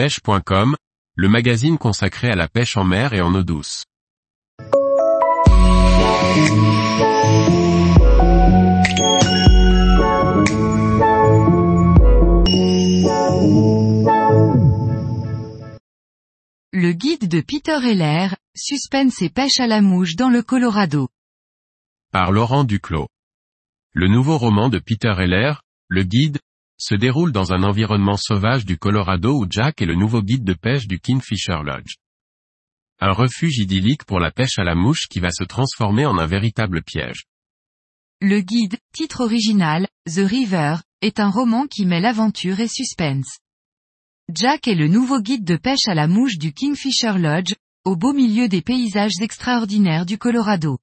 pêche.com, le magazine consacré à la pêche en mer et en eau douce. Le guide de Peter Heller, Suspense et pêche à la mouche dans le Colorado. Par Laurent Duclos. Le nouveau roman de Peter Heller, Le Guide, se déroule dans un environnement sauvage du Colorado où Jack est le nouveau guide de pêche du Kingfisher Lodge. Un refuge idyllique pour la pêche à la mouche qui va se transformer en un véritable piège. Le guide, titre original, The River, est un roman qui mêle aventure et suspense. Jack est le nouveau guide de pêche à la mouche du Kingfisher Lodge, au beau milieu des paysages extraordinaires du Colorado.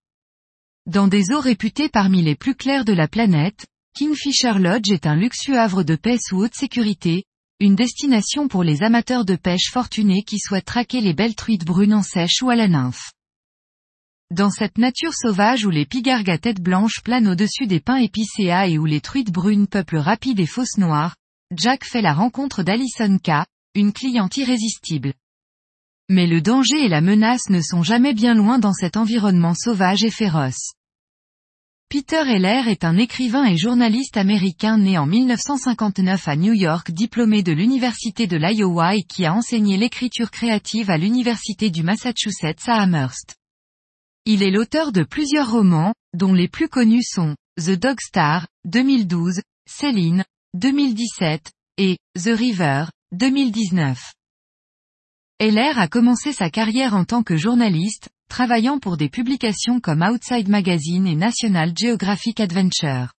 Dans des eaux réputées parmi les plus claires de la planète, Kingfisher Lodge est un luxueux havre de paix sous haute sécurité, une destination pour les amateurs de pêche fortunés qui souhaitent traquer les belles truites brunes en sèche ou à la nymphe. Dans cette nature sauvage où les pigargues à tête blanche planent au-dessus des pins épicéas et où les truites brunes peuplent rapides et fausses noires, Jack fait la rencontre d'Alison K., une cliente irrésistible. Mais le danger et la menace ne sont jamais bien loin dans cet environnement sauvage et féroce. Peter Heller est un écrivain et journaliste américain né en 1959 à New York diplômé de l'Université de l'Iowa et qui a enseigné l'écriture créative à l'Université du Massachusetts à Amherst. Il est l'auteur de plusieurs romans, dont les plus connus sont The Dog Star, 2012, Céline, 2017, et The River, 2019. Heller a commencé sa carrière en tant que journaliste, travaillant pour des publications comme Outside Magazine et National Geographic Adventure.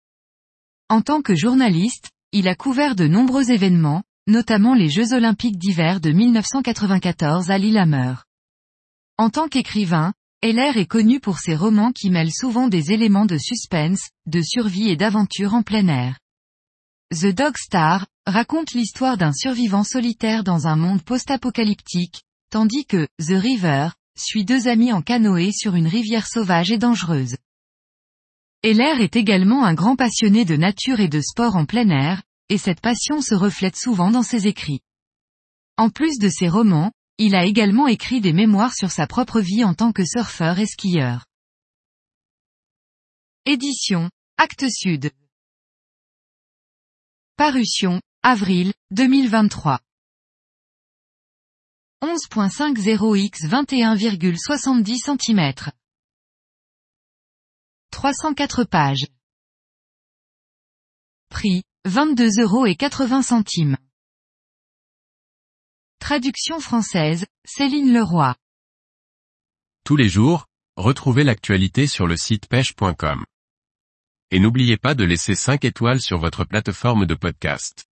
En tant que journaliste, il a couvert de nombreux événements, notamment les Jeux olympiques d'hiver de 1994 à Lillehammer. En tant qu'écrivain, Heller est connu pour ses romans qui mêlent souvent des éléments de suspense, de survie et d'aventure en plein air. The Dog Star, raconte l'histoire d'un survivant solitaire dans un monde post-apocalyptique, tandis que The River, suit deux amis en canoë sur une rivière sauvage et dangereuse. Heller est également un grand passionné de nature et de sport en plein air, et cette passion se reflète souvent dans ses écrits. En plus de ses romans, il a également écrit des mémoires sur sa propre vie en tant que surfeur et skieur. Édition, Actes Sud. Parution, avril, 2023. 11.50x 21,70 cm. 304 pages. Prix, 22 euros et 80 centimes. Traduction française, Céline Leroy. Tous les jours, retrouvez l'actualité sur le site pêche.com. Et n'oubliez pas de laisser 5 étoiles sur votre plateforme de podcast.